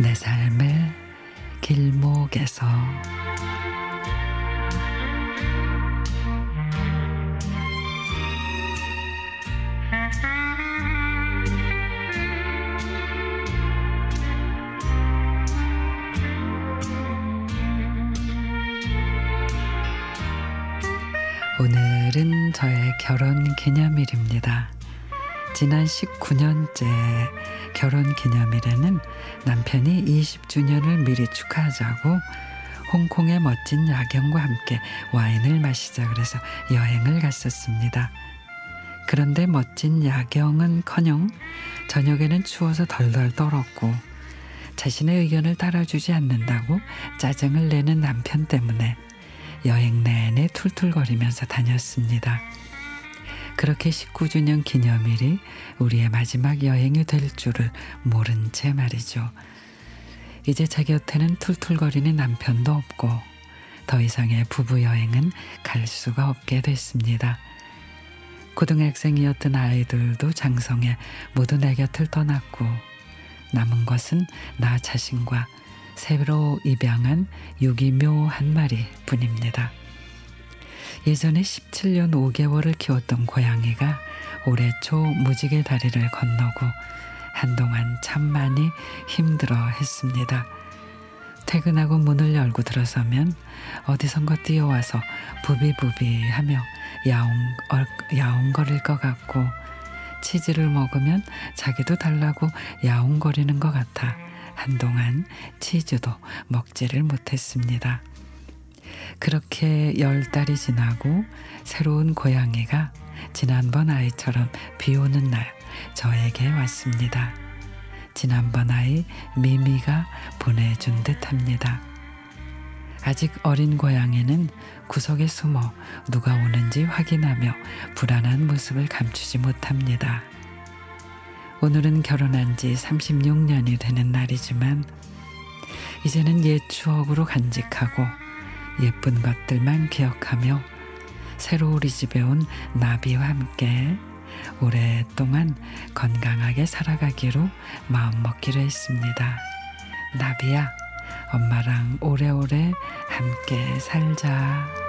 내 삶의 길목에서 오늘은 저의 결혼 기념일입니다. 지난 19년째 결혼 기념일에는 남편이 20주년을 미리 축하하자고 홍콩의 멋진 야경과 함께 와인을 마시자 그래서 여행을 갔었습니다. 그런데 멋진 야경은 커녕 저녁에는 추워서 덜덜 떨었고 자신의 의견을 따라주지 않는다고 짜증을 내는 남편 때문에 여행 내내 툴툴거리면서 다녔습니다. 그렇게 19주년 기념일이 우리의 마지막 여행이 될 줄을 모른 채 말이죠. 이제 제 곁에는 툴툴거리는 남편도 없고 더 이상의 부부 여행은 갈 수가 없게 됐습니다. 고등학생이었던 아이들도 장성에 모두 내 곁을 떠났고 남은 것은 나 자신과 새로 입양한 유기묘 한 마리 뿐입니다. 예전에 17년 5개월을 키웠던 고양이가 올해 초 무지개 다리를 건너고 한동안 참 많이 힘들어 했습니다. 퇴근하고 문을 열고 들어서면 어디선가 뛰어와서 부비부비 하며 야옹, 야옹거릴 것 같고 치즈를 먹으면 자기도 달라고 야옹거리는 것 같아 한동안 치즈도 먹지를 못했습니다. 그렇게 열 달이 지나고 새로운 고양이가 지난번 아이처럼 비 오는 날 저에게 왔습니다. 지난번 아이 미미가 보내준 듯 합니다. 아직 어린 고양이는 구석에 숨어 누가 오는지 확인하며 불안한 모습을 감추지 못합니다. 오늘은 결혼한 지 36년이 되는 날이지만 이제는 옛 추억으로 간직하고 예쁜 것들만 기억하며 새로 우리 집에 온 나비와 함께 오랫동안 건강하게 살아가기로 마음먹기로 했습니다. 나비야, 엄마랑 오래오래 함께 살자.